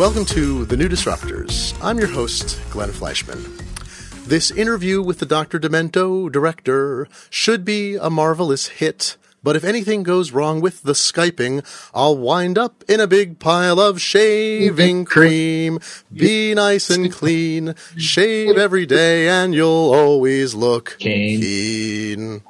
Welcome to The New Disruptors. I'm your host, Glenn Fleishman. This interview with the Dr. Demento director should be a marvelous hit. But if anything goes wrong with the Skyping, I'll wind up in a big pile of shaving cream. Be nice and clean. Shave every day and you'll always look Keen. keen.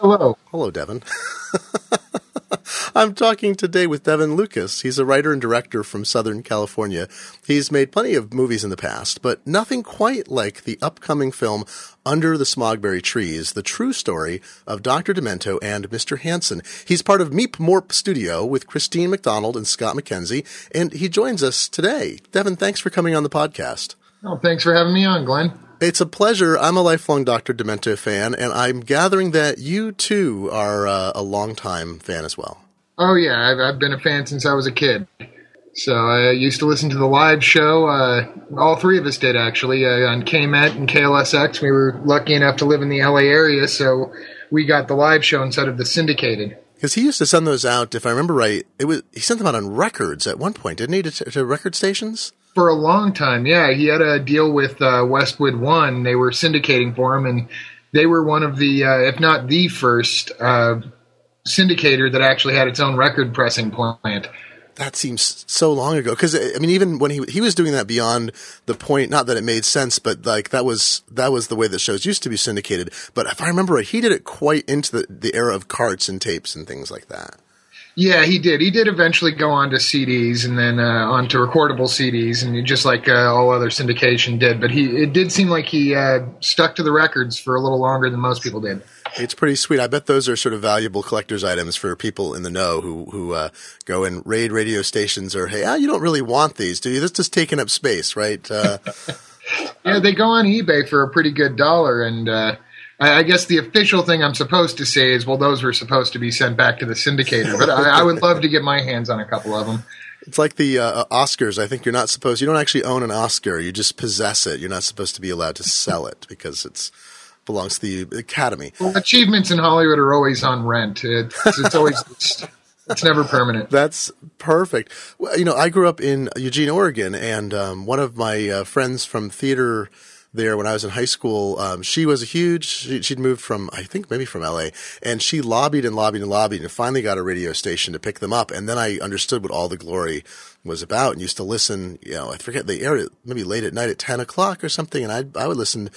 Hello. Hello, Devin. I'm talking today with Devin Lucas. He's a writer and director from Southern California. He's made plenty of movies in the past, but nothing quite like the upcoming film Under the Smogberry Trees, the true story of Dr. Demento and Mr. Hansen. He's part of Meep Morp Studio with Christine McDonald and Scott McKenzie, and he joins us today. Devin, thanks for coming on the podcast. Oh, thanks for having me on, Glenn. It's a pleasure. I'm a lifelong Dr. Demento fan, and I'm gathering that you too are uh, a longtime fan as well. Oh yeah, I've, I've been a fan since I was a kid. So I used to listen to the live show. Uh, all three of us did actually uh, on KMET and KLSX. We were lucky enough to live in the LA area, so we got the live show instead of the syndicated. Because he used to send those out, if I remember right, it was he sent them out on records at one point, didn't he, to, to record stations? For a long time, yeah, he had a deal with uh, Westwood One. They were syndicating for him, and they were one of the, uh, if not the first, uh, syndicator that actually had its own record pressing plant. That seems so long ago. Because I mean, even when he he was doing that beyond the point, not that it made sense, but like that was that was the way that shows used to be syndicated. But if I remember right, he did it quite into the the era of carts and tapes and things like that. Yeah, he did. He did eventually go on to CDs and then uh, onto recordable CDs, and just like uh, all other syndication did. But he, it did seem like he uh, stuck to the records for a little longer than most people did. It's pretty sweet. I bet those are sort of valuable collector's items for people in the know who who uh, go and raid radio stations or hey, ah, you don't really want these, do you? This just taking up space, right? Uh, Yeah, they go on eBay for a pretty good dollar, and uh, I, I guess the official thing I'm supposed to say is, well, those were supposed to be sent back to the syndicator. But I, I would love to get my hands on a couple of them. It's like the uh, Oscars. I think you're not supposed. You don't actually own an Oscar. You just possess it. You're not supposed to be allowed to sell it because it's belongs to the Academy. Well, achievements in Hollywood are always on rent. It's, it's always it's never permanent. That's perfect. Well, you know, I grew up in Eugene, Oregon, and um, one of my uh, friends from theater there when I was in high school, um, she was a huge. She, she'd moved from, I think, maybe from L.A. and she lobbied and lobbied and lobbied, and finally got a radio station to pick them up. And then I understood what all the glory was about, and used to listen. You know, I forget they aired it maybe late at night at ten o'clock or something, and I I would listen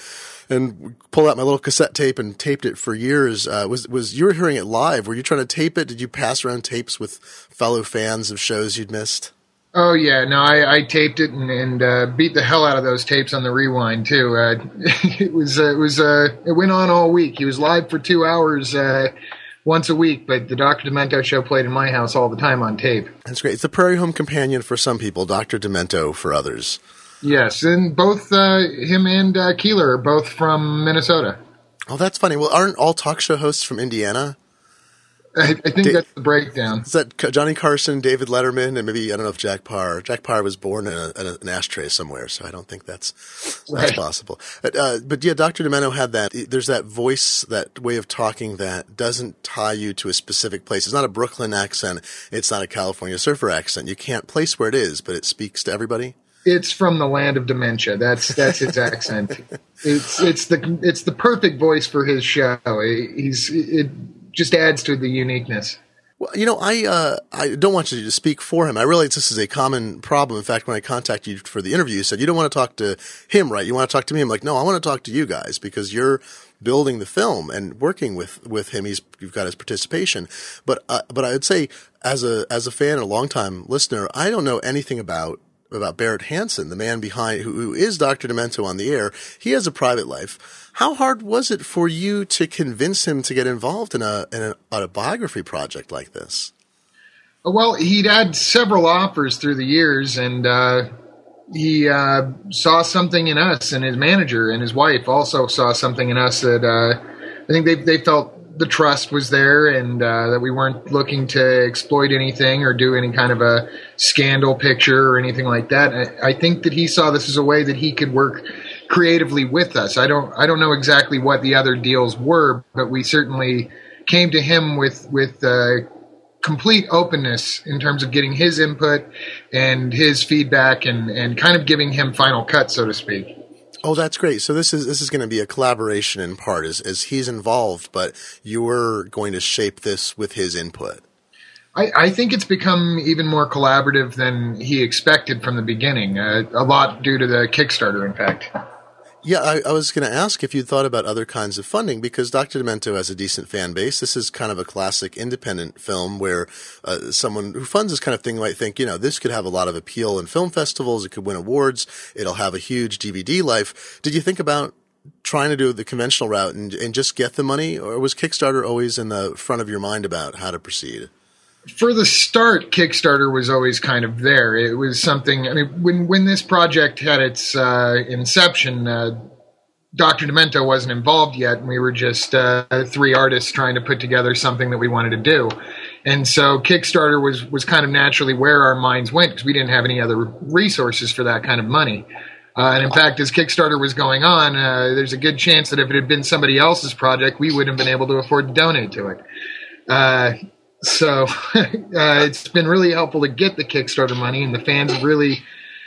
and pull out my little cassette tape and taped it for years. Uh, was was you were hearing it live? Were you trying to tape it? Did you pass around tapes with fellow fans of shows you'd missed? Oh yeah, no, I, I taped it and, and uh, beat the hell out of those tapes on the rewind too. Uh, it was uh, it was uh, it went on all week. He was live for two hours uh, once a week, but the Doctor Demento show played in my house all the time on tape. That's great. It's the Prairie Home Companion for some people, Doctor Demento for others. Yes, and both uh, him and uh, Keillor are both from Minnesota. Oh, that's funny. Well, aren't all talk show hosts from Indiana? I, I think Da- that's the breakdown. Is that Johnny Carson, David Letterman, and maybe I don't know if Jack Paar. Jack Paar was born in, a, in an ashtray somewhere, so I don't think that's that's Right. possible. But, uh, but yeah, Doctor Demento had that. There's that voice, that way of talking that doesn't tie you to a specific place. It's not a Brooklyn accent. It's not a California surfer accent. You can't place where it is, but it speaks to everybody. It's from the land of dementia. That's that's his accent. It's it's the it's the perfect voice for his show. He's it just adds to the uniqueness. Well, you know, I uh, I don't want you to speak for him. I realize this is a common problem. In fact, when I contacted you for the interview, you said you don't want to talk to him, right? You want to talk to me. I'm like, no, I want to talk to you guys because you're building the film and working with with him. He's you've got his participation, but uh, but I would say as a as a fan a longtime listener, I don't know anything about about Barret Hansen, the man behind who, who is Dr. Demento on the air. He has a private life. How hard was it for you to convince him to get involved in a in an autobiography project like this? Well, he'd had several offers through the years, and uh, he uh, saw something in us, and his manager and his wife also saw something in us that uh, I think they they felt the trust was there, and uh, that we weren't looking to exploit anything or do any kind of a scandal picture or anything like that. I, I think that he saw this as a way that he could work creatively with us. I don't I don't know exactly what the other deals were, but we certainly came to him with with. Uh, complete openness in terms of getting his input and his feedback and, and kind of giving him final cut, so to speak. Oh, that's great. So this is this is going to be a collaboration in part, as as he's involved, but you're going to shape this with his input. I, I think it's become even more collaborative than he expected from the beginning. Uh, a lot due to the Kickstarter, in fact. Yeah, I, I was going to ask if you'd thought about other kinds of funding because Dr. Demento has a decent fan base. This is kind of a classic independent film where uh, someone who funds this kind of thing might think, you know, this could have a lot of appeal in film festivals. It could win awards. It'll have a huge DVD life. Did you think about trying to do the conventional route and, and just get the money, or was Kickstarter always in the front of your mind about how to proceed? For the start, Kickstarter was always kind of there. It was something. I mean, when when this project had its uh, inception, uh, Dr. Demento wasn't involved yet, and we were just uh, three artists trying to put together something that we wanted to do. And so Kickstarter was was kind of naturally where our minds went because we didn't have any other resources for that kind of money. Uh, and in fact, as Kickstarter was going on, uh, there's a good chance that if it had been somebody else's project, we wouldn't have been able to afford to donate to it. Uh, so uh, it's been really helpful to get the Kickstarter money, and the fans have really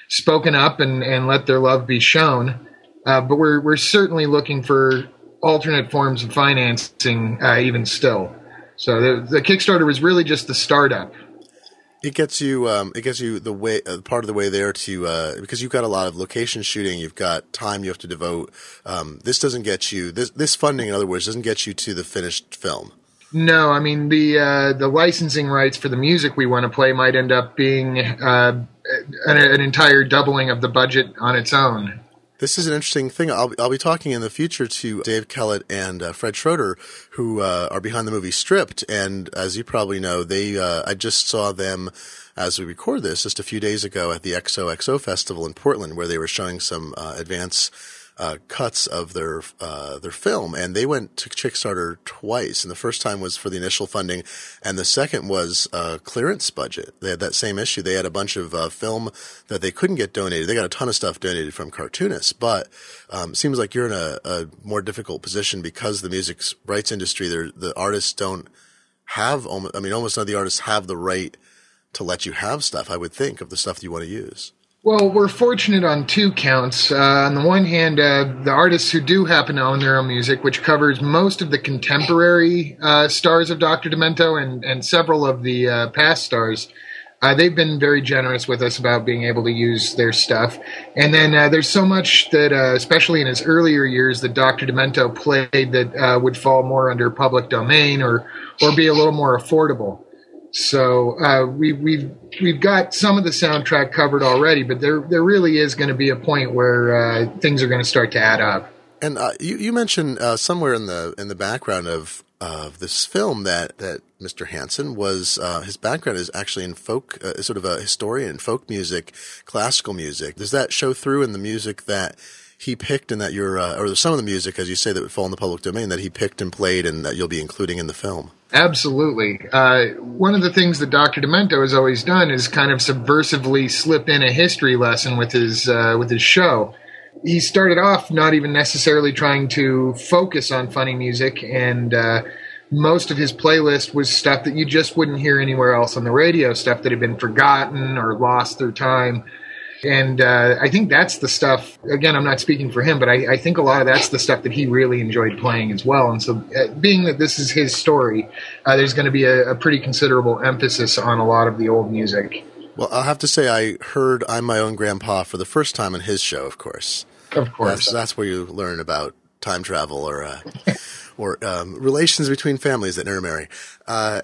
spoken up and, and let their love be shown. Uh, but we're we're certainly looking for alternate forms of financing, uh, even still. So the, the Kickstarter was really just the startup. It gets you. Um, it gets you the way uh, part of the way there to uh, because you've got a lot of location shooting. You've got time you have to devote. Um, this doesn't get you. This this funding, in other words, doesn't get you to the finished film. No, I mean the uh, the licensing rights for the music we want to play might end up being uh, an, an, entire doubling of the budget on its own. This is an interesting thing. I'll, I'll be talking in the future to Dave Kellett and uh, Fred Schroeder, who uh, are behind the movie Stripped. And as you probably know, they uh, I just saw them as we record this just a few days ago at the XOXO Festival in Portland, where they were showing some uh, advance uh, cuts of their uh, their film, and they went to Kickstarter twice. And the first time was for the initial funding, and the second was a clearance budget. They had that same issue. They had a bunch of uh, film that they couldn't get donated. They got a ton of stuff donated from cartoonists, but um, seems like you're in a, a, more difficult position because the music rights industry, the artists don't have. I mean, almost none of the artists have the right to let you have stuff. I would think of the stuff that you want to use. Well, we're fortunate on two counts. Uh, on the one hand, uh, the artists who do happen to own their own music, which covers most of the contemporary uh, stars of Dr. Demento and, and several of the uh, past stars, uh, they've been very generous with us about being able to use their stuff. And then uh, there's so much that, especially in his earlier years, that Dr. Demento played that would fall more under public domain or, or be a little more affordable. So uh, we, we've we've got some of the soundtrack covered already, but there there really is going to be a point where uh, things are going to start to add up. And uh, you, you mentioned uh, somewhere in the in the background of of this film that that Mr. Hansen was uh, his background is actually in folk, uh, sort of a historian, folk music, classical music. Does that show through in the music that? he picked and that you're, uh, or some of the music, as you say, that would fall in the public domain that he picked and played and that you'll be including in the film. Absolutely. Uh, one of the things that Dr. Demento has always done is kind of subversively slip in a history lesson with his uh, with his show. He started off not even necessarily trying to focus on funny music, and uh, most of his playlist was stuff that you just wouldn't hear anywhere else on the radio, stuff that had been forgotten or lost through time. And uh, I think that's the stuff. Again, I'm not speaking for him, but I, I, think a lot of that's the stuff that he really enjoyed playing as well. And so, uh, being that this is his story, uh, there's going to be a, a, pretty considerable emphasis on a lot of the old music. Well, I'll have to say, I heard "I'm My Own Grandpa" for the first time in his show. Of course, of course, that's, that's where you learn about time travel or uh, or um, relations between families that never marry. Uh,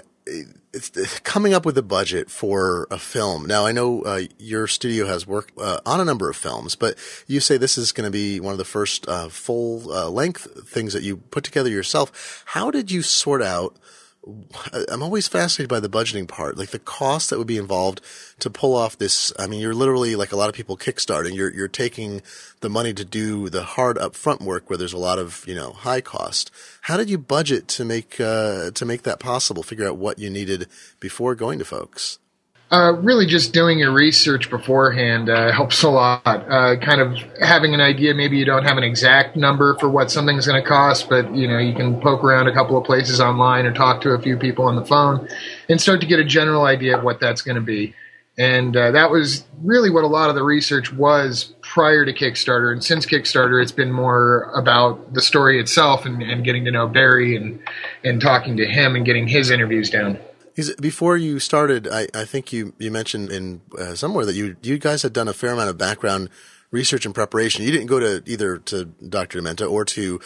coming up with a budget for a film. Now, I know uh, your studio has worked uh, on a number of films, but you say this is going to be one of the first uh, full uh, length things that you put together yourself. How did you sort out I'm always fascinated by the budgeting part, like the cost that would be involved to pull off this. I mean, you're literally like a lot of people kickstarting. You're you're taking the money to do the hard upfront work where there's a lot of you know high cost. How did you budget to make uh, to make that possible? Figure out what you needed before going to folks. Uh, really, just doing your research beforehand uh, helps a lot. Uh, kind of having an idea. Maybe you don't have an exact number for what something's going to cost, but you know you can poke around a couple of places online or talk to a few people on the phone and start to get a general idea of what that's going to be. And uh, that was really what a lot of the research was prior to Kickstarter. And since Kickstarter, it's been more about the story itself and, and getting to know Barry and and talking to him and getting his interviews down. Before you started, I, I think you, you mentioned in uh, somewhere that you you guys had done a fair amount of background research and preparation. You didn't go to either to Dr. Demento or to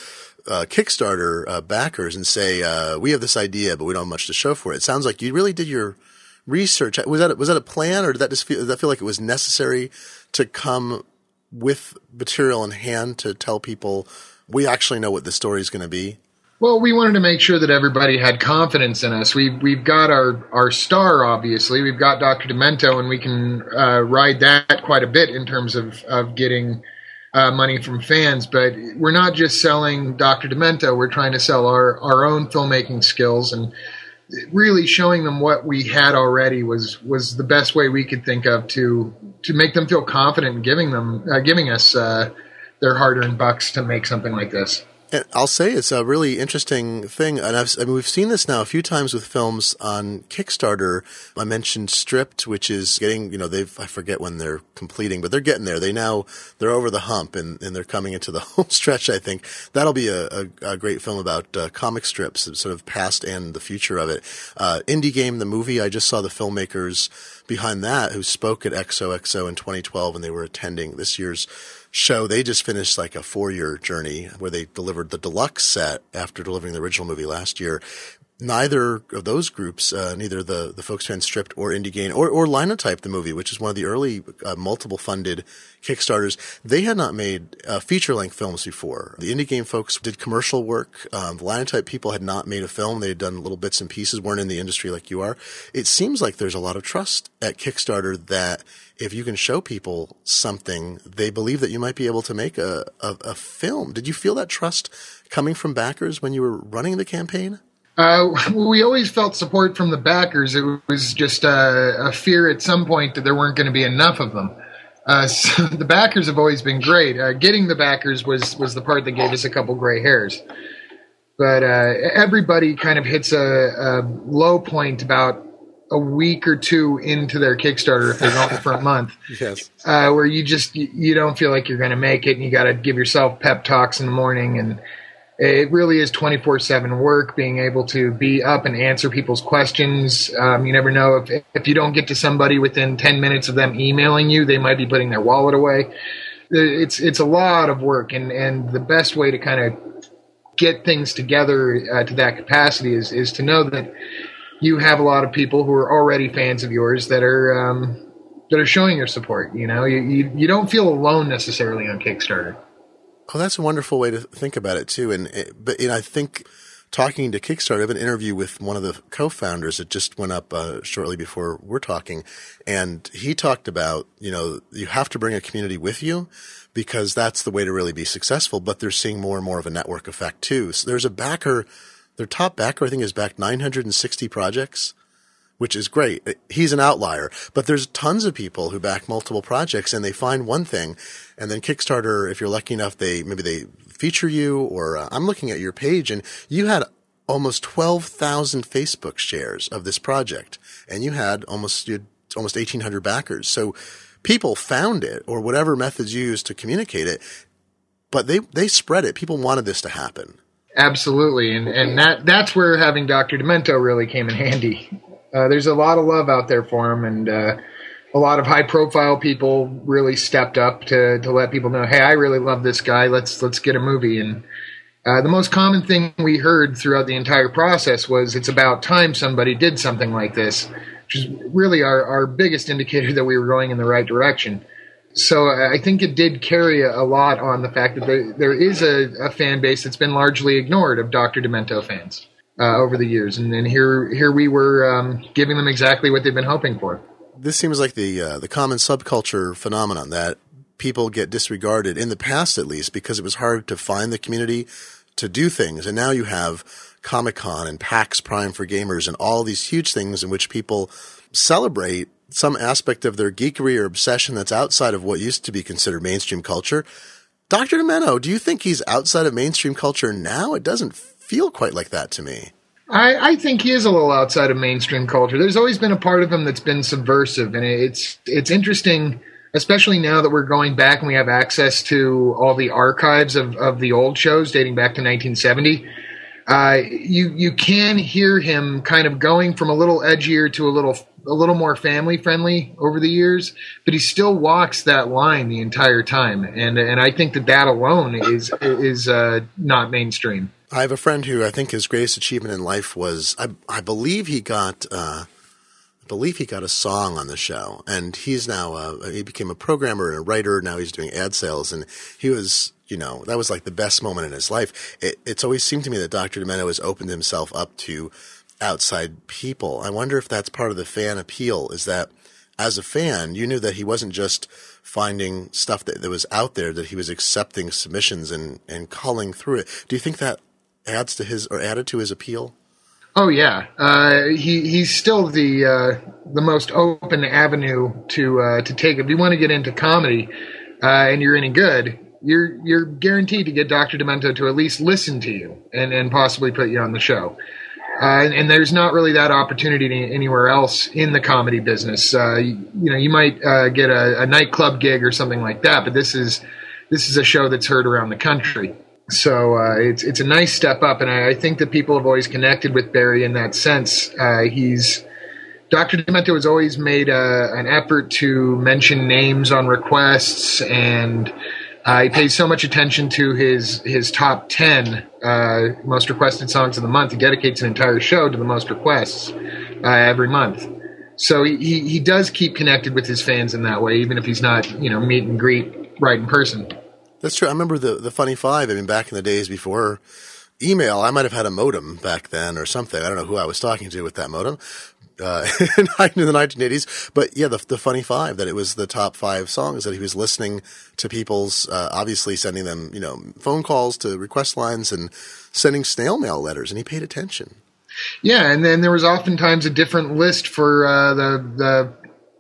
uh, Kickstarter uh, backers and say, uh, "We have this idea, but we don't have much to show for it." It sounds like you really did your research. Was that was that a plan, or did that just feel, did that feel like it was necessary to come with material in hand to tell people we actually know what the story is going to be? Well, we wanted to make sure that everybody had confidence in us. We've we've got our our star, obviously. We've got Dr. Demento, and we can uh, ride that quite a bit in terms of of getting uh, money from fans. But we're not just selling Dr. Demento. We're trying to sell our our own filmmaking skills and really showing them what we had already was was the best way we could think of to to make them feel confident in giving them uh, giving us uh, their hard earned bucks to make something like this. And I'll say it's a really interesting thing, and I've, I mean we've seen this now a few times with films on Kickstarter. I mentioned Stripped, which is getting you know they've I forget when they're completing, but they're getting there. They now they're over the hump and, and they're coming into the home stretch. I think that'll be a, a, a great film about uh, comic strips, sort of past and the future of it. Uh, Indie Game, the movie, I just saw the filmmakers behind that who spoke at XOXO in 2012, and they were attending this year's show, they just finished like a four year journey where they delivered the deluxe set after delivering the original movie last year. Neither of those groups, uh, neither the, the folks fan stripped or Indie Game or, or Linotype, the movie, which is one of the early uh, multiple funded Kickstarters, they had not made uh, feature length films before. The Indie Game folks did commercial work. Um, the Linotype people had not made a film. They had done little bits and pieces, weren't in the industry like you are. It seems like there's a lot of trust at Kickstarter that if you can show people something, they believe that you might be able to make a, a, a film. Did you feel that trust coming from backers when you were running the campaign? Uh, we always felt support from the backers. It was just a, a fear at some point that there weren't going to be enough of them. Uh, so the backers have always been great. Uh, getting the backers was was the part that gave us a couple gray hairs. But uh, everybody kind of hits a, a low point about a week or two into their Kickstarter if they're going for a month. yes. Uh, where you just you don't feel like you're going to make it, and you got to give yourself pep talks in the morning, and it really is 24 seven work. Being able to be up and answer people's questions. Um, you never know if if you don't get to somebody within 10 minutes of them emailing you, they might be putting their wallet away. It's it's a lot of work, and and the best way to kind of get things together uh, to that capacity is is to know that you have a lot of people who are already fans of yours that are um, that are showing your support. You know, you, you, you don't feel alone necessarily on Kickstarter. Oh, that's a wonderful way to think about it too. And it, but know, I think talking to Kickstarter, I have an interview with one of the co-founders that just went up uh, shortly before we're talking, and he talked about you know you have to bring a community with you because that's the way to really be successful. But they're seeing more and more of a network effect too. So there's a backer their top backer, I think, has backed 960 projects, which is great. He's an outlier, but there's tons of people who back multiple projects and they find one thing. And then Kickstarter, if you're lucky enough, they, maybe they feature you or uh, I'm looking at your page and you had almost 12,000 Facebook shares of this project and you had almost, you had almost 1800 backers. So people found it or whatever methods you used to communicate it, but they, they spread it. People wanted this to happen. Absolutely, and and that that's where having Doctor Demento really came in handy. Uh, there's a lot of love out there for him, and uh, a lot of high profile people really stepped up to to let people know, hey, I really love this guy. Let's let's get a movie. And uh, the most common thing we heard throughout the entire process was, it's about time somebody did something like this, which is really our our biggest indicator that we were going in the right direction so I think it did carry a lot on the fact that there, there is a, a, fan base that's been largely ignored of Dr. Demento fans uh, over the years, and, here here we were um, giving them exactly what they've been hoping for. This seems like the uh, the common subculture phenomenon that people get disregarded in the past, at least, because it was hard to find the community to do things, and now you have Comic Con and PAX Prime for gamers and all these huge things in which people celebrate some aspect of their geekery or obsession that's outside of what used to be considered mainstream culture. Dr. Demento, do you think he's outside of mainstream culture now? It doesn't feel quite like that to me. I, I, think he is a little outside of mainstream culture. There's always been a part of him that's been subversive, and it's it's interesting, especially now that we're going back and we have access to all the archives of, of the old shows dating back to 1970. Uh, you you can hear him kind of going from a little edgier to a little a little more family friendly over the years, but he still walks that line the entire time, and and I think that that alone is is uh, not mainstream. I have a friend who I think his greatest achievement in life was I I believe he got uh, I believe he got a song on the show, and he's now uh, he became a programmer and a writer. Now he's doing ad sales, and he was you know that was like the best moment in his life. It, it's always seemed to me that Dr. Demento has opened himself up to outside people. I wonder if that's part of the fan appeal. Is that as a fan, you knew that he wasn't just finding stuff that, that was out there, that he was accepting submissions and, and culling through it. Do you think that adds to his or added to his appeal? Oh yeah, uh, he he's still the uh, the most open avenue to uh, to take. If you want to get into comedy uh, and you're any good, you're you're guaranteed to get Doctor Demento to at least listen to you and and possibly put you on the show. Uh, and, and, there's not really that opportunity anywhere else in the comedy business. Uh, you, you, know, you might get a, a nightclub gig or something like that, but this is this is a show that's heard around the country. So uh, it's it's a nice step up, and I, I, think that people have always connected with Barry in that sense. Uh, he's Dr. Demento has always made a, an effort to mention names on requests, and uh, he pays so much attention to his his top ten uh, most requested songs of the month. He dedicates an entire show to the most requests uh, every month. So he, he, he does keep connected with his fans in that way, even if he's not you know meet and greet right in person. That's true. I remember the the Funny Five. I mean, back in the days before email, I might have had a modem back then or something. I don't know who I was talking to with that modem. Uh, in the 1980s, but yeah, the, the funny five that it was the top five songs that he was listening to people's, uh, obviously sending them, you know, phone calls to request lines and sending snail mail letters, and he paid attention. Yeah, and then there was oftentimes a different list for uh, the the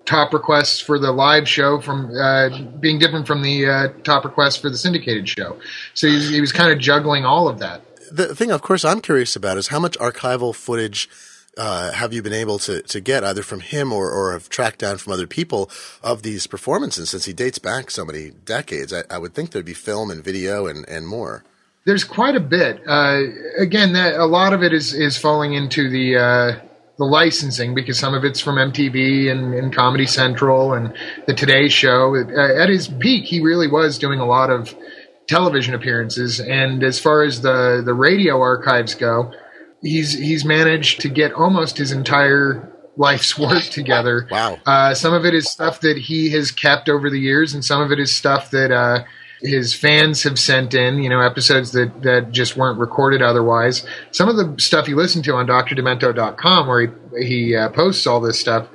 top requests for the live show from uh, being different from the uh, top requests for the syndicated show. So he was, he was kind of juggling all of that. The thing, of course, I'm curious about is how much archival footage uh, have you been able to, to get either from him or, or have tracked down from other people of these performances since he dates back so many decades? I, I would think there'd be film and video and, and more. There's quite a bit. Uh, again, that, a lot of it is, is falling into the uh, the licensing because some of it's from MTV and, and Comedy Central and the Today Show. Uh, at his peak, he really was doing a lot of television appearances. And as far as the the radio archives go, he's he's managed to get almost his entire life's work together. Wow. Uh, some of it is stuff that he has kept over the years, and some of it is stuff that. Uh, his fans have sent in, you know, episodes that, that just weren't recorded otherwise. Some of the stuff you listen to on drdemento.com, where he, he uh, posts all this stuff,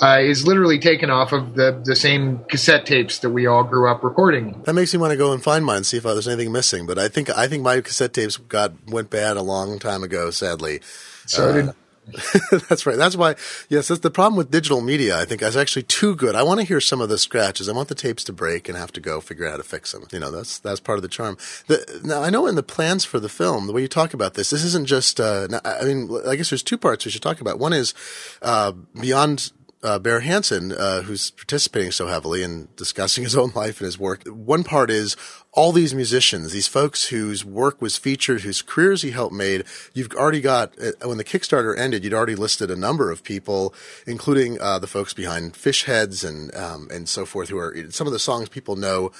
uh, is literally taken off of the, the same cassette tapes that we all grew up recording. That makes me want to go and find mine, see if there's anything missing. But I think I think my cassette tapes got went bad a long time ago, sadly. So uh, did that's right. That's why, yes, that's the problem with digital media. I think is actually too good. I want to hear some of the scratches. I want the tapes to break and have to go figure out how to fix them. You know, that's that's part of the charm. The, now, I know in the plans for the film, the way you talk about this, this isn't just. Uh, I mean, I guess there's two parts we should talk about. One is uh, beyond uh, Barry Hansen, uh, who's participating so heavily and discussing his own life and his work. One part is all these musicians, these folks whose work was featured, whose careers he helped made. You've already got uh, when the Kickstarter ended, you'd already listed a number of people, including uh, the folks behind Fishheads and um, and so forth, who are some of the songs people know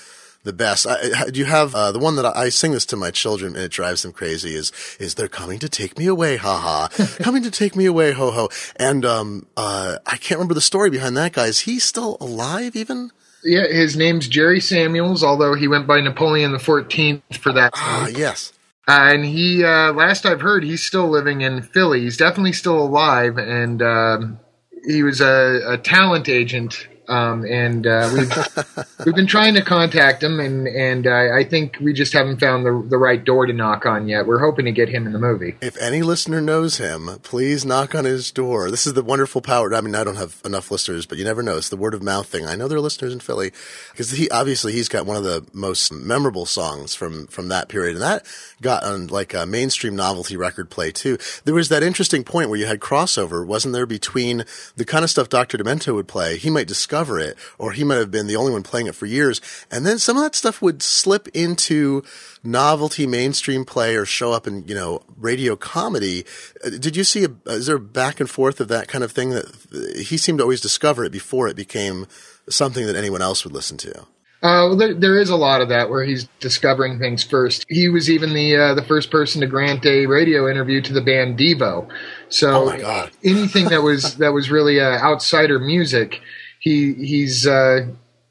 the best. I, do you have uh, the one that I, I, sing this to my children and it drives them crazy? Is is they're coming to take me away? Ha ha! coming to take me away? Ho ho! And um, uh, I can't remember the story behind that guy. Is he still alive? Even? Yeah, his name's Jerry Samuels, although he went by Napoleon the Fourteenth for that. Ah, yes. Uh, and he, uh, last I've heard, he's still living in Philly. He's definitely still alive, and um, he was a, a talent agent um, and uh, we've we've been trying to contact him, and and uh, I think we just haven't found the the right door to knock on yet. We're hoping to get him in the movie. If any listener knows him, please knock on his door. This is the wonderful power. I mean, I don't have enough listeners, but you never know. It's the word of mouth thing. I know there are listeners in Philly because he obviously he's got one of the most memorable songs from from that period, and that got on like a mainstream novelty record play too. There was that interesting point where you had crossover, wasn't there, between the kind of stuff Dr. Demento would play. He might discover discover it, or he might have been the only one playing it for years. And then some of that stuff would slip into novelty mainstream play or show up in, you know, radio comedy. Uh, did you see, a, is there a back and forth of that kind of thing that he seemed to always discover it before it became something that anyone else would listen to? Uh, well, there, there is a lot of that where he's discovering things first. He was even the uh, the first person to grant a radio interview to the band Devo. So oh anything that was that was really uh, outsider music, he he's uh,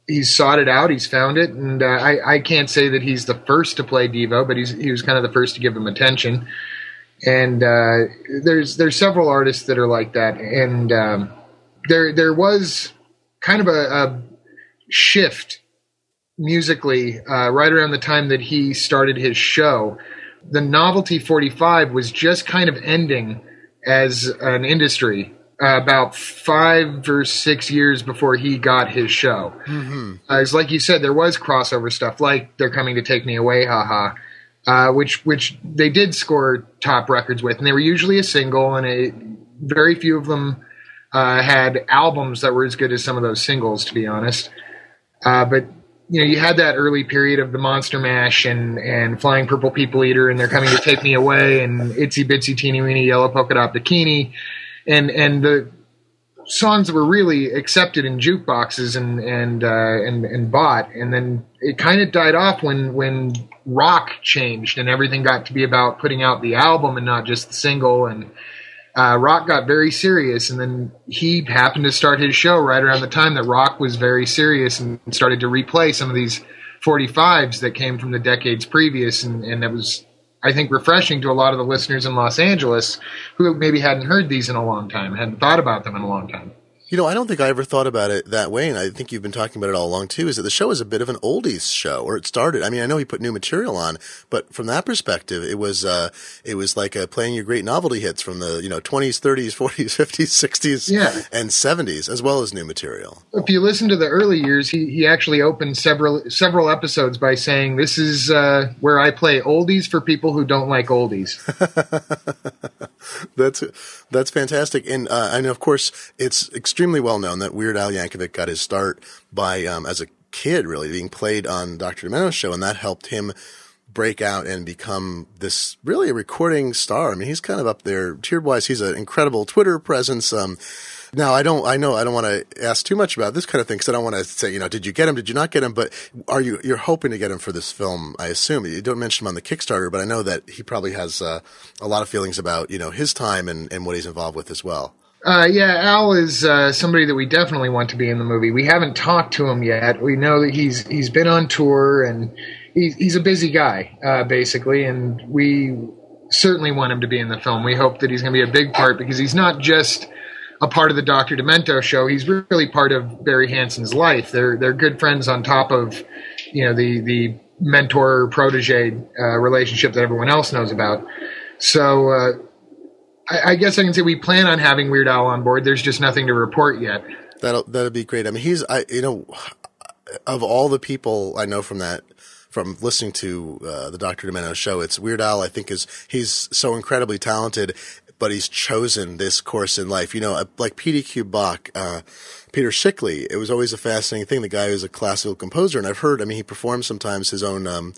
he's sought it out. He's found it, and uh, I I can't say that he's the first to play Devo, but he's he was kind of the first to give him attention. And uh, there's there's several artists that are like that, and um, there there was kind of a, a shift musically uh, right around the time that he started his show. The Novelty 45 was just kind of ending as an industry uh, about five or six years before he got his show. Mm-hmm. Uh, it's like you said, there was crossover stuff, like "They're Coming to Take Me Away," haha, uh, which which they did score top records with, and they were usually a single, and a, very few of them uh, had albums that were as good as some of those singles, to be honest. Uh, but you know, you had that early period of the Monster Mash and and Flying Purple People Eater, and they're coming to take me away, and Itsy Bitsy Teeny Weeny Yellow Polka Dot Bikini and and the songs that were really accepted in jukeboxes and and uh, and and bought, and then it kind of died off when when rock changed and everything got to be about putting out the album and not just the single. And. Uh, rock got very serious, and then he happened to start his show right around the time that rock was very serious and started to replay some of these 45s that came from the decades previous, and, and it was I think, refreshing to a lot of the listeners in Los Angeles who maybe hadn't heard these in a long time, hadn't thought about them in a long time. You know, I don't think I ever thought about it that way, and I think you've been talking about it all along too. Is that the show is a bit of an oldies show, or it started. I mean, I know he put new material on, but from that perspective, it was uh, it was like uh, playing your great novelty hits from the you know twenties, thirties, forties, fifties, sixties, and seventies, as well as new material. If you listen to the early years, he he actually opened several several episodes by saying, "This is uh, where I play oldies for people who don't like oldies." that's that's fantastic, and uh, and of course, it's extremely well known that Weird Al Yankovic got his start by um, as a kid, really being played on Dr. Demento's show, and that helped him break out and become this really a recording star. I mean, he's kind of up there tiered wise. He's an incredible Twitter presence. Um, now, I don't, I know I don't want to ask too much about this kind of thing because I don't want to say, you know, did you get him? Did you not get him? But are you, you're hoping to get him for this film? I assume you don't mention him on the Kickstarter, but I know that he probably has uh, a lot of feelings about, you know, his time and, and what he's involved with as well. Uh, yeah, Al is uh, somebody that we definitely want to be in the movie. We haven't talked to him yet. We know that he's he's been on tour and he's he's a busy guy, uh, basically, and we certainly want him to be in the film. We hope that he's going to be a big part because he's not just a part of the Doctor Demento show. He's really part of Barry Hansen's life. They're they're good friends on top of you know the the mentor protege uh, relationship that everyone else knows about. So uh, I, I, guess I can say we plan on having Weird Al on board. There's just nothing to report yet. That'll that'd be great. I mean, he's I you know of all the people I know from that from listening to uh, the Dr. Demento show, it's Weird Al. I think is he's so incredibly talented, but he's chosen this course in life. You know, like PDQ Bach, uh, Peter Schickele. It was always a fascinating thing. The guy was a classical composer, and I've heard. I mean, he performs sometimes his own. Um,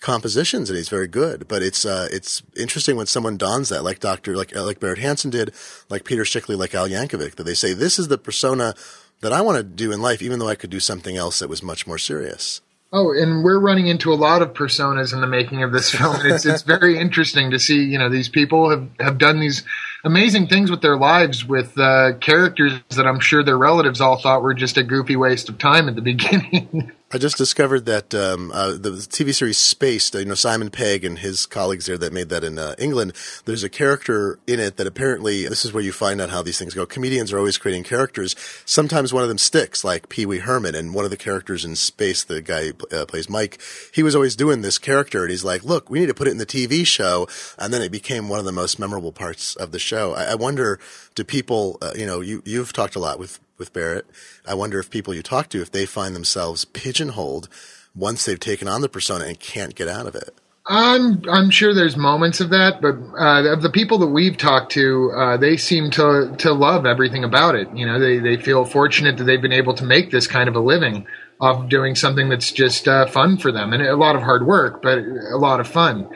compositions and he's very good. But it's uh, it's interesting when someone dons that, like Doctor, like like Barret Hansen did, like Peter Schickele, like Al Yankovic, that they say this is the persona that I want to do in life, even though I could do something else that was much more serious. Oh, and we're running into a lot of personas in the making of this film. It's it's very interesting to see. You know, these people have have done these amazing things with their lives with uh, characters that I'm sure their relatives all thought were just a goofy waste of time at the beginning. I just discovered that um, uh, the TV series Spaced, you know, Simon Pegg and his colleagues there that made that in uh, England, there's a character in it that apparently, this is where you find out how these things go. Comedians are always creating characters. Sometimes one of them sticks, like Pee Wee Herman, and one of the characters in Space, the guy uh, plays Mike, he was always doing this character, and he's like, look, we need to put it in the TV show, and then it became one of the most memorable parts of the show. I, I wonder, do people, uh, you know, you, you've talked a lot with with Barret. I wonder if people you talk to, if they find themselves pigeonholed once they've taken on the persona and can't get out of it. I'm I'm sure there's moments of that, but uh, of the people that we've talked to, uh, they seem to to love everything about it. You know, they they feel fortunate that they've been able to make this kind of a living off doing something that's just uh, fun for them, and a lot of hard work, but a lot of fun.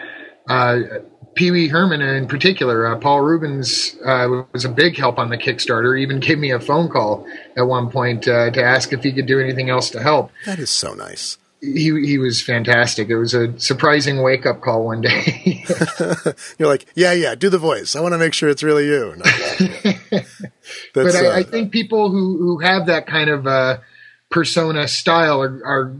Uh, Pee Wee Herman in particular, uh, Paul Reubens uh, was a big help on the Kickstarter. He even gave me a phone call at one point uh, to ask if he could do anything else to help. That is so nice. He he was fantastic. It was a surprising wake up call one day. You're like, yeah, yeah, do the voice. I want to make sure it's really you. No, but I, I, uh, think people who who have that kind of uh, persona style are, are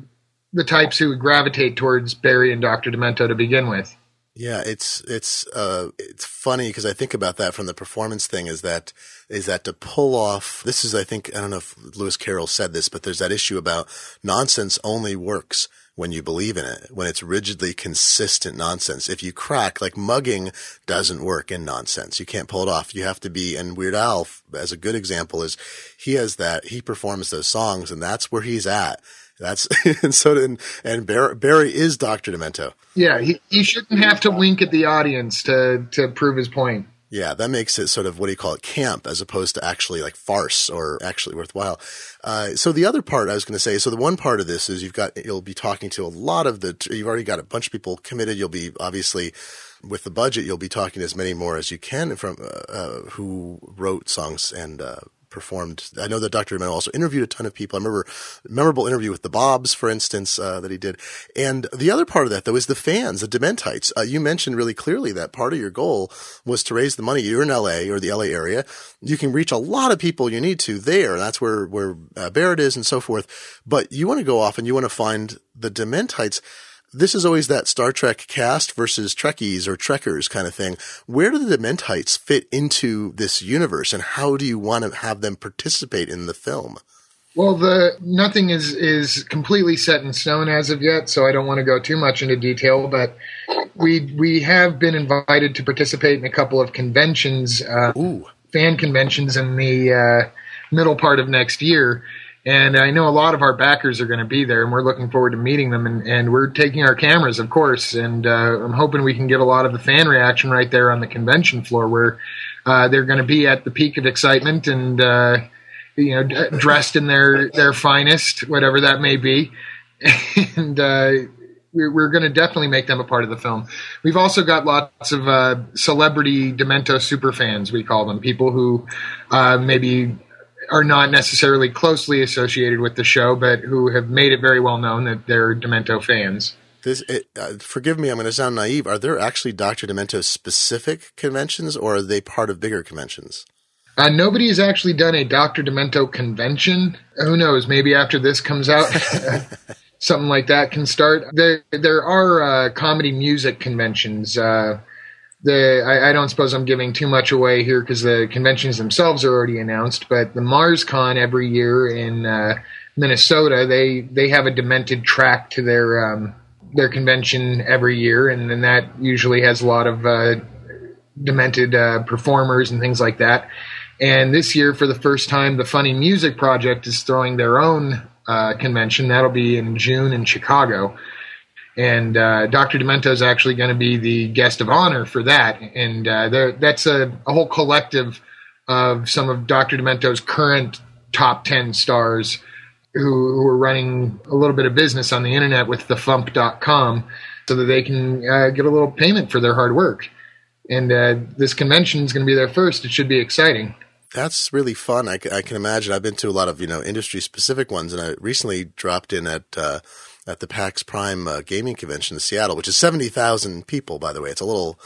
the types who gravitate towards Barry and Doctor Demento to begin with. Yeah, it's it's uh it's funny because I think about that from the performance thing is that is that to pull off this is I think I don't know if Lewis Carroll said this but there's that issue about nonsense only works when you believe in it when it's rigidly consistent nonsense. If you crack like mugging doesn't work in nonsense. You can't pull it off. You have to be and Weird Al as a good example is he has that he performs those songs and that's where he's at that's and so and, and Barry, Barry is Doctor Demento. Yeah, he, he shouldn't have to wink at the audience to to prove his point. Yeah, that makes it sort of what do you call it, camp, as opposed to actually like farce or actually worthwhile. Uh, so the other part I was going to say, so the one part of this is you've got you'll be talking to a lot of the you've already got a bunch of people committed. You'll be obviously with the budget, you'll be talking to as many more as you can from uh, uh, who wrote songs and uh, performed. I know that Dr. Demento also interviewed a ton of people. I remember a memorable interview with the Bobs, for instance, uh, that he did. And the other part of that, though, is the fans, the Dementites. Uh, you mentioned really clearly that part of your goal was to raise the money. You're in LA or the LA area. You can reach a lot of people you need to there. That's where, where uh, Barret is and so forth. But you want to go off and you want to find the Dementites this is always that Star Trek cast versus Trekkies or Trekkers kind of thing. Where do the Dementites fit into this universe, and how do you want to have them participate in the film? Well, the nothing is is completely set in stone as of yet, so I don't want to go too much into detail. But we we have been invited to participate in a couple of conventions, uh, fan conventions in the uh, middle part of next year and I know a lot of our backers are going to be there, and we're looking forward to meeting them. And, and we're taking our cameras, of course, and uh, I'm hoping we can get a lot of the fan reaction right there on the convention floor, where uh, they're going to be at the peak of excitement and uh, you know d- dressed in their their finest, whatever that may be, and. Uh, we're, we're going to definitely make them a part of the film. We've also got lots of uh, celebrity Demento super fans, we call them, people who uh, maybe are not necessarily closely associated with the show, but who have made it very well known that they're Demento fans. This, it, uh, forgive me, I'm going to sound naive. Are there actually Dr. Demento specific conventions, or are they part of bigger conventions? Uh, nobody has actually done a Dr. Demento convention. Who knows? Maybe after this comes out, something like that can start. There, there are uh, comedy music conventions. The I, I, don't suppose I'm giving too much away here because the conventions themselves are already announced. But the MarsCon every year in uh, Minnesota, they they have a demented track to their um, their convention every year, and then that usually has a lot of uh, demented uh, performers and things like that. And this year, for the first time, the Funny Music Project is throwing their own uh, convention. That'll be in June in Chicago and uh, Dr. Demento is actually going to be the guest of honor for that. And uh, that's a, a, whole collective of some of Dr. Demento's current top 10 stars who, who are running a little bit of business on the internet with thefump.com so that they can uh, get a little payment for their hard work. And uh, this convention is going to be their first. It should be exciting. That's really fun. I, I, can imagine. I've been to a lot of you know industry specific ones, and I recently dropped in at uh, at the PAX Prime uh, gaming convention in Seattle, which is 70,000 people, by the way. It's a little,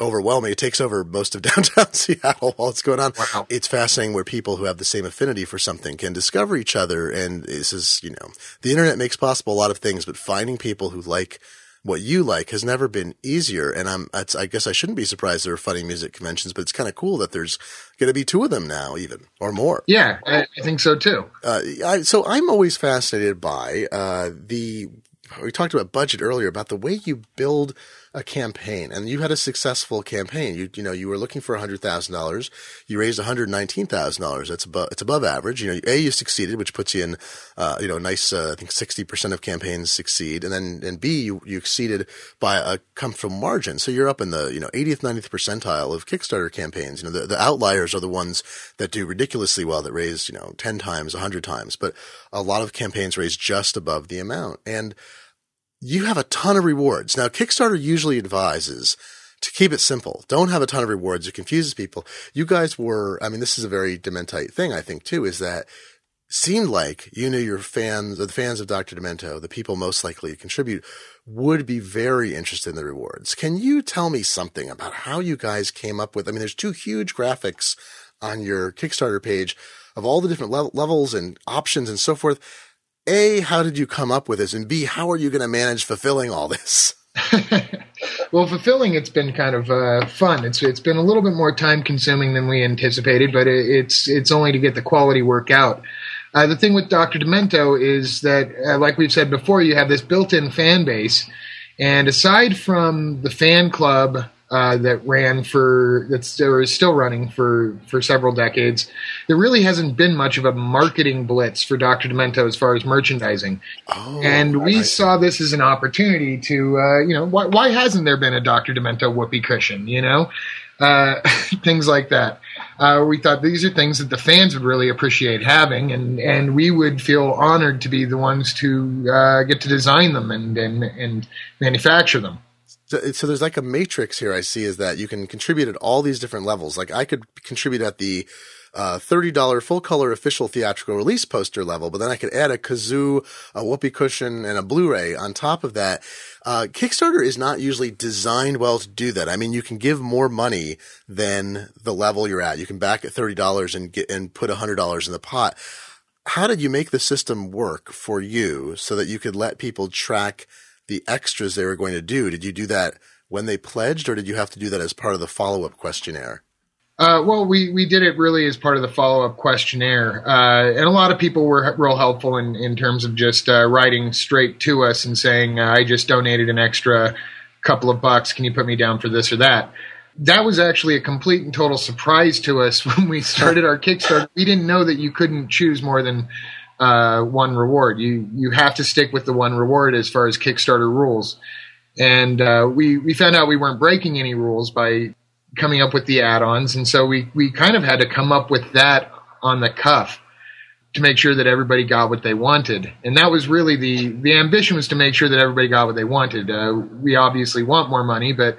overwhelming. It takes over most of downtown Seattle while it's going on. Wow. It's fascinating where people who have the same affinity for something can discover each other. And this is, you know, the internet makes possible a lot of things, but finding people who like what you like has never been easier. And I'm, I guess I shouldn't be surprised there are funny music conventions, but it's kind of cool that there's going to be two of them now, even or more. Yeah, I, I think so too. Uh, I, so I'm always fascinated by uh, the. We talked about budget earlier about the way you build a campaign and you had a successful campaign. You, you know, you were looking for $100,000. You raised $119,000. That's above, it's above average. You know, A, you succeeded, which puts you in, uh, you know, nice, uh, I think 60% of campaigns succeed. And then, and B, you, you exceeded by a comfortable margin. So you're up in the, you know, 80th, 90th percentile of Kickstarter campaigns. You know, the, the outliers are the ones that do ridiculously well that raise, you know, 10 times, 100 times, but a lot of campaigns raise just above the amount. And, you have a ton of rewards. Now, Kickstarter usually advises to keep it simple. Don't have a ton of rewards. It confuses people. You guys were, I mean, this is a very Dementite thing, I think, too, is that seemed like you knew your fans, the fans of Dr. Demento, the people most likely to contribute, would be very interested in the rewards. Can you tell me something about how you guys came up with? I mean, there's two huge graphics on your Kickstarter page of all the different le- levels and options and so forth. A, how did you come up with this? And B, how are you going to manage fulfilling all this? well, fulfilling it's been kind of uh, fun. It's it's been a little bit more time consuming than we anticipated, but it, it's it's only to get the quality work out. Uh, the thing with Dr. Demento is that, uh, like we've said before, you have this built-in fan base, and aside from the fan club uh, that ran for that's still is still running for for several decades. There really hasn't been much of a marketing blitz for Dr. Demento as far as merchandising, oh, and we saw this as an opportunity to uh, you know why, why hasn't there been a Dr. Demento whoopee cushion? You know, uh, things like that. Uh, we thought these are things that the fans would really appreciate having, and, and we would feel honored to be the ones to uh, get to design them and, and, and manufacture them. So, so there's like a matrix here I see is that you can contribute at all these different levels. Like I could contribute at the uh, $30 full color official theatrical release poster level, but then I could add a kazoo, a whoopee cushion, and a Blu-ray on top of that. Uh, Kickstarter is not usually designed well to do that. I mean, you can give more money than the level you're at. You can back at $30 and get, and put $100 in the pot. How did you make the system work for you so that you could let people track the extras they were going to do. Did you do that when they pledged, or did you have to do that as part of the follow up questionnaire? Uh, well, we, we did it really as part of the follow up questionnaire. Uh, and a lot of people were real helpful in, in terms of just uh, writing straight to us and saying, uh, I just donated an extra couple of bucks. Can you put me down for this or that? That was actually a complete and total surprise to us when we started our Kickstarter. We didn't know that you couldn't choose more than uh, one reward. You you have to stick with the one reward as far as Kickstarter rules. And uh, we we found out we weren't breaking any rules by coming up with the add-ons, and so we we kind of had to come up with that on the cuff to make sure that everybody got what they wanted. And that was really the the ambition was to make sure that everybody got what they wanted. Uh, we obviously want more money, but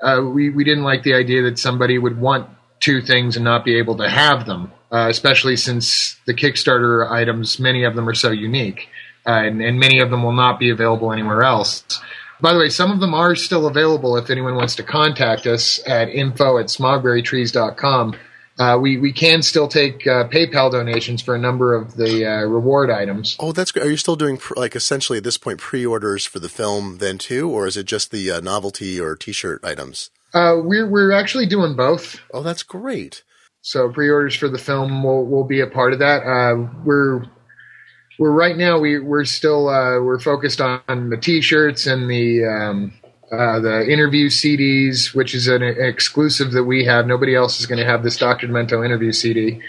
uh, we we didn't like the idea that somebody would want two things and not be able to have them uh, especially since the Kickstarter items, many of them are so unique, uh, and, and, many of them will not be available anywhere else. By the way, some of them are still available if anyone wants to contact us at info at smogberrytrees.com. Uh, we, we can still take uh, PayPal donations for a number of the uh, reward items. Oh, that's great. Are you still doing, like, essentially at this point, pre orders for the film then too, or is it just the uh, novelty or t shirt items? Uh, we're, we're actually doing both. Oh, that's great. So pre-orders for the film will will be a part of that. Uh, we're we're right now we we're still uh, we're focused on the t-shirts and the um, uh, the interview CDs, which is an exclusive that we have. Nobody else is going to have this Dr. Demento interview CD.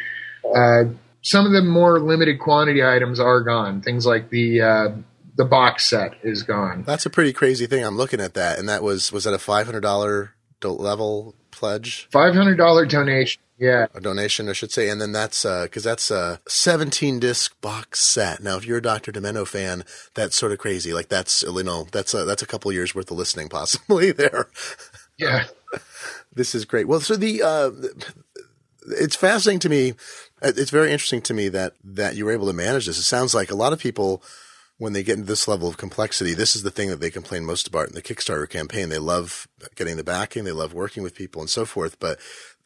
Uh, some of the more limited quantity items are gone. Things like the uh, the box set is gone. That's a pretty crazy thing. I'm looking at that, and that was was that a five hundred dollar level pledge? Five hundred dollar donation. Yeah, a donation, I should say, and then that's because uh, that's a 17 disc box set. Now, if you're a Doctor Demento fan, that's sort of crazy. Like that's you know that's a, that's a couple years worth of listening possibly there. Yeah, this is great. Well, so the uh, it's fascinating to me. It's very interesting to me that that you were able to manage this. It sounds like a lot of people when they get into this level of complexity, this is the thing that they complain most about in the Kickstarter campaign. They love getting the backing, they love working with people and so forth. But,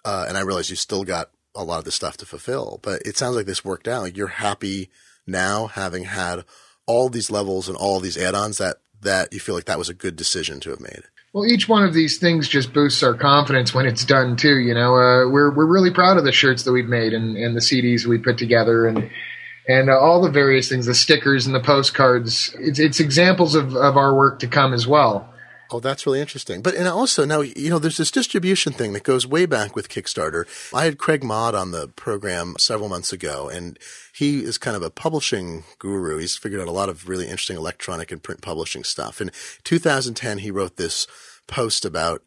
uh, and I realize you still got a lot of the stuff to fulfill, but it sounds like this worked out. Like you're happy now having had all these levels and all these add-ons that, that you feel like that was a good decision to have made. Well, each one of these things just boosts our confidence when it's done too. You know, uh, we're we're really proud of the shirts that we've made and, and the CDs we put together and and uh, all the various things, the stickers and the postcards. It's it's examples of, of our work to come as well. Oh, that's really interesting. But and also now you know there's this distribution thing that goes way back with Kickstarter. I had Craig Mod on the program several months ago, and he is kind of a publishing guru. He's figured out a lot of really interesting electronic and print publishing stuff. In 2010, he wrote this post about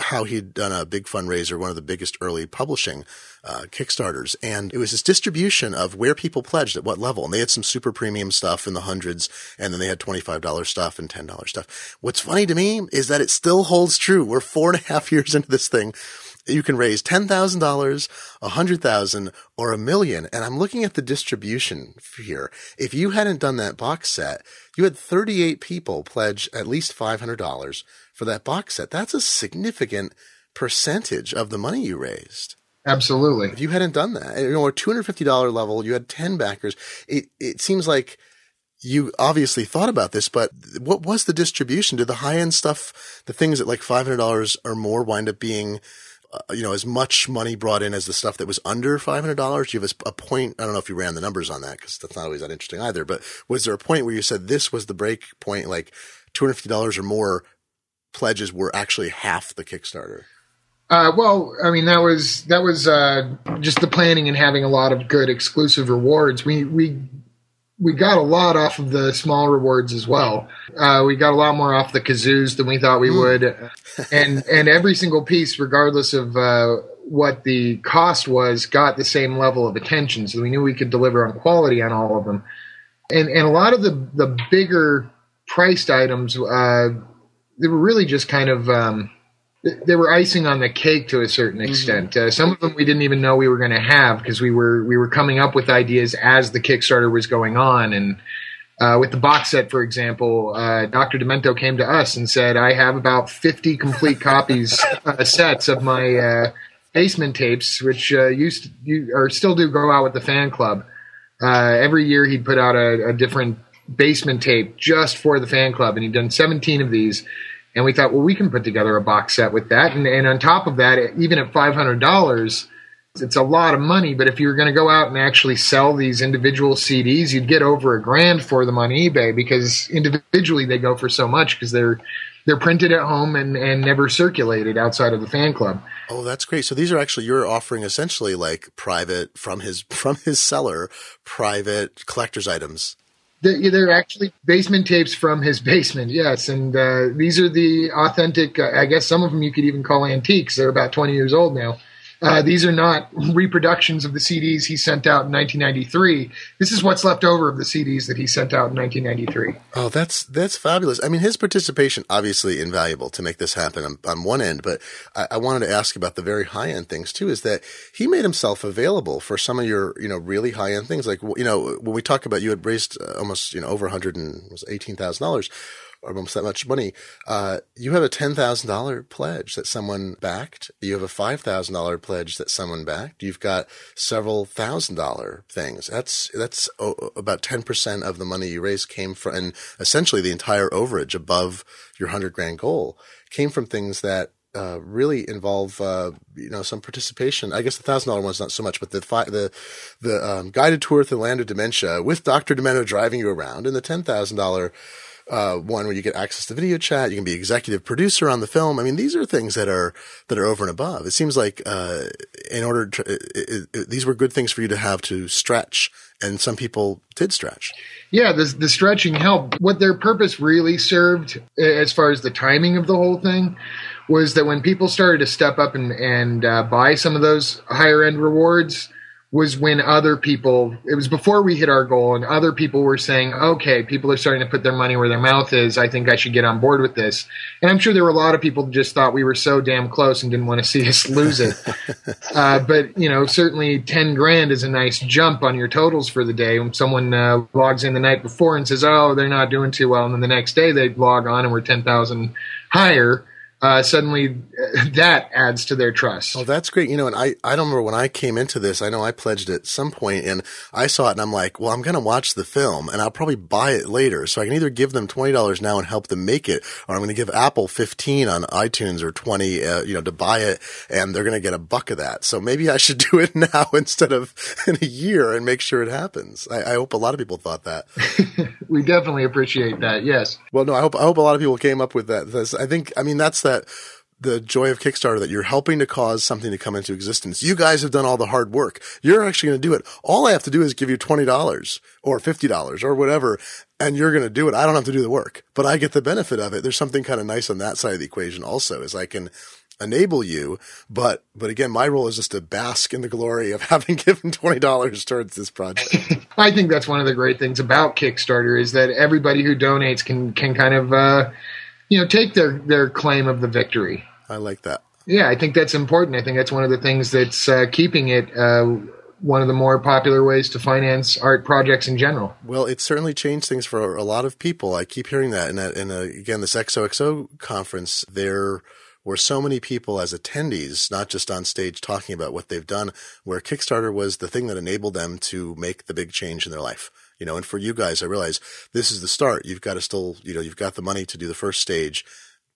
how he'd done a big fundraiser, one of the biggest early publishing uh, Kickstarters, and it was this distribution of where people pledged at what level. And they had some super premium stuff in the hundreds, and then they had twenty-five dollar stuff and ten dollar stuff. What's funny to me is that it still holds true. We're four and a half years into this thing, you can raise $10,000, a hundred thousand, or a million. And I'm looking at the distribution here. If you hadn't done that box set, you had 38 people pledge at least $500 for that box set. That's a significant percentage of the money you raised. Absolutely. If you hadn't done that, you know, a $250 level, you had 10 backers. It, it seems like you obviously thought about this, but what was the distribution? Did the high end stuff, the things at like $500 or more wind up being uh, you know, as much money brought in as the stuff that was under $500? You have a, a point. I don't know if you ran the numbers on that because that's not always that interesting either, but was there a point where you said this was the break point, like $250 or more pledges were actually half the Kickstarter? Uh, well, I mean that was that was uh, just the planning and having a lot of good exclusive rewards. We we we got a lot off of the small rewards as well. Uh, we got a lot more off the kazoos than we thought we mm. would, and and every single piece, regardless of uh, what the cost was, got the same level of attention. So we knew we could deliver on quality on all of them, and and a lot of the the bigger priced items, uh, they were really just kind of. Um, they were icing on the cake to a certain mm-hmm. extent. Mm-hmm. Uh, some of them we didn't even know we were going to have because we were we were coming up with ideas as the Kickstarter was going on. And uh, with the box set, for example, uh, Dr. Demento came to us and said, "I have about fifty complete copies uh, sets of my uh, basement tapes, which uh, used to, you, or still do go out with the fan club. every year he'd put out a, a different basement tape just for the fan club, and he'd done seventeen of these." And we thought, well, we can put together a box set with that. And, and on top of that, even at $500, it's a lot of money. But if you were going to go out and actually sell these individual CDs, you'd get over a grand for them on eBay because individually they go for so much because they're they're printed at home and, and never circulated outside of the fan club. Oh, that's great. So these are actually you're offering essentially like private from his from his seller, private collector's items. They're actually basement tapes from his basement, yes. And uh, these are the authentic, uh, I guess some of them you could even call antiques. They're about 20 years old now. Uh, these are not reproductions of the CDs he sent out in 1993. This is what's left over of the CDs that he sent out in 1993. Oh, that's that's fabulous. I mean, his participation obviously invaluable to make this happen on, on one end, but I, I, wanted to ask about the very high end things too. Is that he made himself available for some of your you know really high end things? Like you know when we talk about you had raised uh, almost you know over 118 thousand dollars almost that much money, uh, you have a $10,000 pledge that someone backed. You have a $5,000 pledge that someone backed. You've got several thousand dollar things. That's, that's about 10% of the money you raised came from, and essentially the entire overage above your hundred grand goal came from things that uh, really involve uh, you know some participation. I guess the thousand dollar one's not so much, but the fi- the the um, guided tour through the land of dementia with Doctor Demento driving you around, and the ten thousand dollar uh, one where you get access to video chat. You can be executive producer on the film. I mean, these are things that are that are over and above. It seems like uh, in order to, it, it, these were good things for you to have to stretch, and some people did stretch. Yeah, the the stretching helped. What their purpose really served, as far as the timing of the whole thing, was that when people started to step up and and uh, buy some of those higher end rewards was when other people it was before we hit our goal and other people were saying okay people are starting to put their money where their mouth is. I think i should get on board with this. And i'm sure there were a lot of people that just thought we were so damn close and didn't want to see us lose it. Uh, but you know certainly 10 grand is a nice jump on your totals for the day. When someone uh, logs in the night before and says oh they're not doing too well. And then the next day they log on and we're 10000 higher uh, suddenly uh, that adds to their trust. Oh, that's great. You know, and I, I don't remember when I came into this, I know I pledged at some point and I saw it and I'm like, well, I'm going to watch the film and I'll probably buy it later. So I can either give them $20 now and help them make it, or I'm going to give Apple 15 on iTunes or 20, uh, you know, to buy it and they're going to get a buck of that. So maybe I should do it now instead of in a year and make sure it happens. I, I hope a lot of people thought that. we definitely appreciate that. Yes. Well, no, I hope, I hope a lot of people came up with that. I think, I mean, that's that the joy of Kickstarter that you're helping to cause something to come into existence. You guys have done all the hard work. You're actually going to do it. All I have to do is give you $20 or $50 or whatever, and you're going to do it. I don't have to do the work, but I get the benefit of it. There's something kind of nice on that side of the equation also is I can enable you. But, but again, my role is just to bask in the glory of having given $20 towards this project. I think that's one of the great things about Kickstarter is that everybody who donates can, can kind of, uh, you know, take their, their claim of the victory. I like that. Yeah, I think that's important. I think that's one of the things that's uh, keeping it uh, one of the more popular ways to finance art projects in general. Well, it certainly changed things for a lot of people. I keep hearing that. And, and uh, again, this XOXO conference, there were so many people as attendees, not just on stage talking about what they've done, where Kickstarter was the thing that enabled them to make the big change in their life. You know, and for you guys, I realize this is the start. You've got to still, you know, you've got the money to do the first stage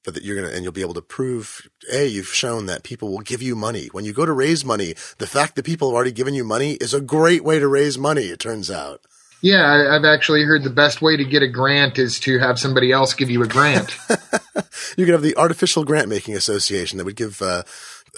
but that you're going to, and you'll be able to prove, A, you've shown that people will give you money. When you go to raise money, the fact that people have already given you money is a great way to raise money, it turns out. Yeah, I've actually heard the best way to get a grant is to have somebody else give you a grant. you could have the Artificial Grant Making Association that would give uh,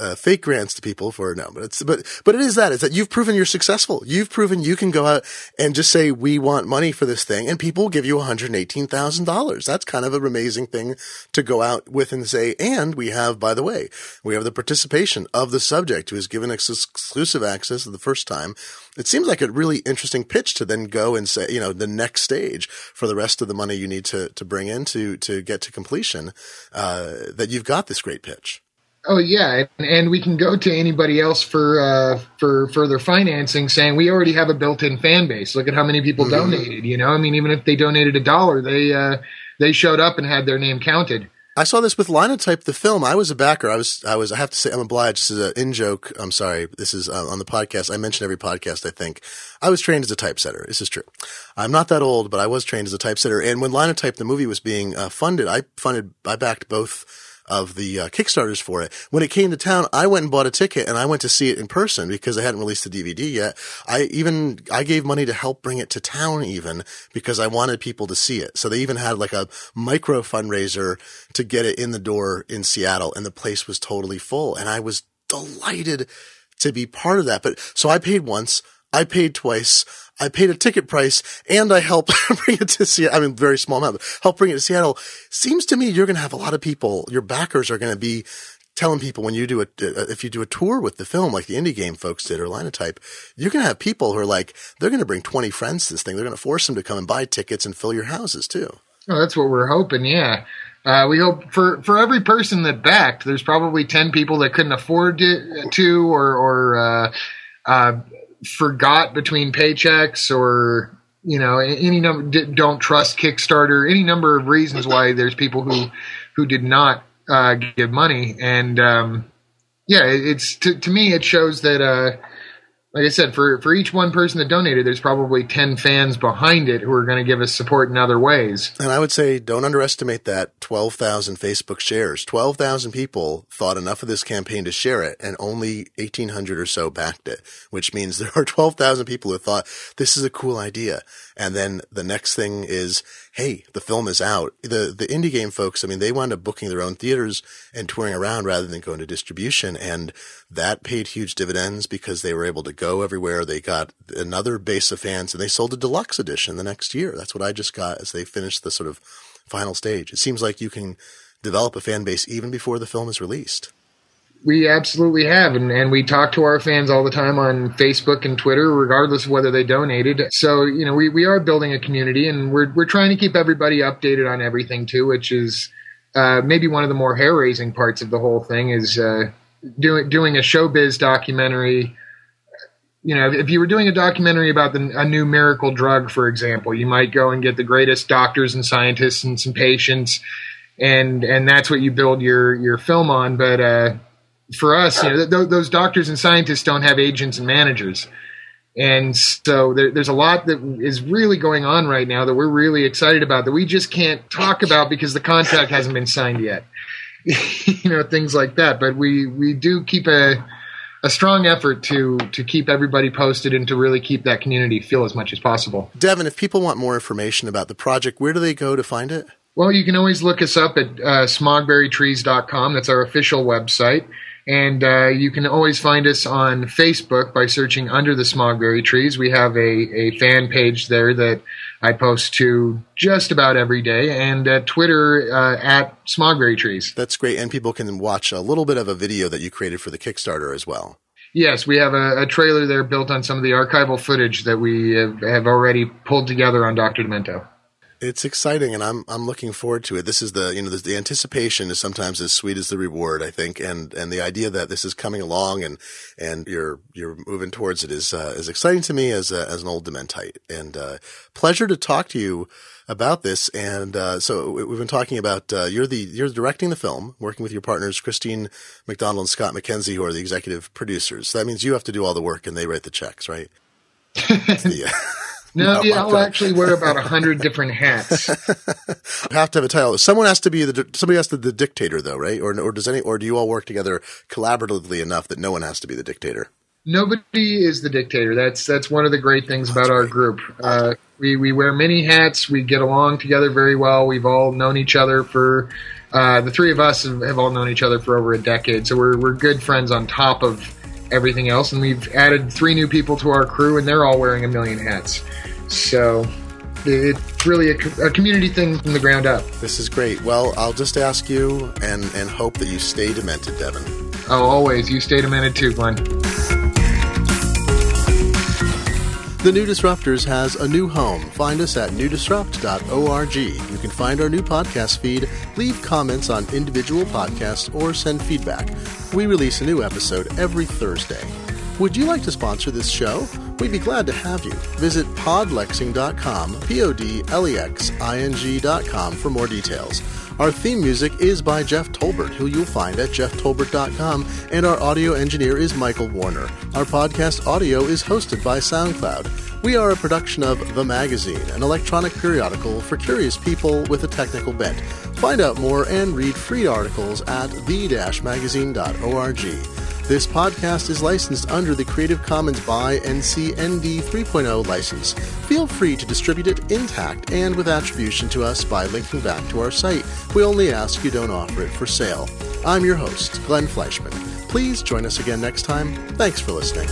uh, fake grants to people for no, but it's but but it is that is that you've proven you're successful. You've proven you can go out and just say we want money for this thing, and people will give you one hundred eighteen thousand dollars. That's kind of an amazing thing to go out with and say. And we have, by the way, we have the participation of the subject who is given ex- exclusive access the first time. It seems like a really interesting pitch to then go and say, you know, the next stage for the rest of the money you need to to bring in to to get to completion. Uh, that you've got this great pitch. Oh yeah, and, and, we can go to anybody else for uh, for further financing, saying we already have a built-in fan base. Look at how many people mm-hmm. donated. You know, I mean, even if they donated a dollar, they uh, they showed up and had their name counted. I saw this with Linotype, the film. I was a backer. I was, I was, I have to say, I'm obliged. This is an in joke. I'm sorry. This is uh, on the podcast. I mention every podcast, I think. I was trained as a typesetter. This is true. I'm not that old, but I was trained as a typesetter. And when Linotype, the movie was being uh, funded, I funded, I backed both of the uh, Kickstarters for it. When it came to town, I went and bought a ticket and I went to see it in person because they hadn't released the DVD yet. I even, I gave money to help bring it to town even because I wanted people to see it. So they even had like a micro fundraiser to get it in the door in Seattle and the place was totally full. And I was delighted to be part of that. But so I paid once. I paid twice. I paid a ticket price and I helped bring it to Seattle. I mean, very small amount, but help bring it to Seattle. Seems to me you're going to have a lot of people, your backers are going to be telling people when you do a, if you do a tour with the film, like the indie game folks did or Linotype, you're going to have people who are like, they're going to bring 20 friends to this thing. They're going to force them to come and buy tickets and fill your houses too. Oh, that's what we're hoping. Yeah. Uh, we hope for, for every person that backed, there's probably 10 people that couldn't afford to, to or, or, uh, uh, forgot between paychecks or you know any number don't trust Kickstarter, any number of reasons why there's people who who did not uh, give money, and um, yeah, it's to, to me it shows that uh, like I said, for for each one person that donated, there's probably ten fans behind it who are going to give us support in other ways. And I would say, don't underestimate that twelve thousand Facebook shares. Twelve thousand people thought enough of this campaign to share it, and only eighteen hundred or so backed it. Which means there are twelve thousand people who thought this is a cool idea. And then the next thing is, hey, the film is out. The the indie game folks, I mean, they wound up booking their own theaters and touring around rather than going to distribution, and that paid huge dividends because they were able to go everywhere. They got another base of fans, and they sold a deluxe edition the next year. That's what I just got as they finished the sort of final stage. It seems like you can develop a fan base even before the film is released. We absolutely have, and, and we talk to our fans all the time on Facebook and Twitter, regardless of whether they donated. So, you know, we, we are building a community, and we're we're trying to keep everybody updated on everything too, which is uh, maybe one of the more hair raising parts of the whole thing is uh, doing doing a showbiz documentary. You know, if you were doing a documentary about the, a new miracle drug, for example, you might go and get the greatest doctors and scientists and some patients, and and that's what you build your your film on. But uh, for us, you know, th- those doctors and scientists don't have agents and managers. And so there, there's a lot that is really going on right now that we're really excited about that we just can't talk about because the contract hasn't been signed yet. you know, things like that. But we, we do keep a, a strong effort to to keep everybody posted and to really keep that community feel as much as possible. Devin, if people want more information about the project, where do they go to find it? Well, you can always look us up at uh, smogberrytrees.com. That's our official website. And uh, you can always find us on Facebook by searching Under the Smogberry Trees. We have a, a fan page there that I post to just about every day, and at Twitter uh, at Smogberry Trees. That's great. And people can watch a little bit of a video that you created for the Kickstarter as well. Yes, we have a, a trailer there built on some of the archival footage that we have, have already pulled together on Dr. Demento it's exciting and I'm I'm looking forward to it. This is the you know the, the, anticipation is sometimes as sweet as the reward, I think, and and the idea that this is coming along and and you're you're moving towards it is uh, is exciting to me as a, as an old dementite. And uh, pleasure to talk to you about this. And uh, so we've been talking about uh, you're the you're directing the film, working with your partners Christine McDonald and Scott McKenzie, who are the executive producers. So that means you have to do all the work and they write the checks, right? the, no, yeah, I'll actually wear about a hundred different hats. you have to have a title. Someone has to be the somebody has to be the dictator, though, right? Or or does any or do you all work together collaboratively enough that no one has to be the dictator? Nobody is the dictator. That's that's one of the great things about our group. Uh, we we wear many hats. We get along together very well. We've all known each other for. Uh, the three of us have, have all known each other for over a decade, so we're we're good friends on top of everything else. And we've added three new people to our crew, and they're all wearing a million hats. So it's really a, a, community thing from the ground up. This is great. Well, I'll just ask you and, and hope that you stay demented, Devin. Oh, always. You stay demented too, Glenn. The New Disruptors has a new home. Find us at newdisrupt.org. You can find our new podcast feed, leave comments on individual podcasts, or send feedback. We release a new episode every Thursday. Would you like to sponsor this show? We'd be glad to have you. Visit podlexing.com, P O D L E X I N G.com for more details. Our theme music is by Jeff Tolbert, who you'll find at jefftolbert.com, and our audio engineer is Michael Warner. Our podcast audio is hosted by SoundCloud. We are a production of The Magazine, an electronic periodical for curious people with a technical bent. Find out more and read free articles at the-magazine.org. This podcast is licensed under the Creative Commons by NC ND 3.0 license. Feel free to distribute it intact and with attribution to us by linking back to our site. We only ask you don't offer it for sale. I'm your host, Glenn Fleishman. Please join us again next time. Thanks for listening.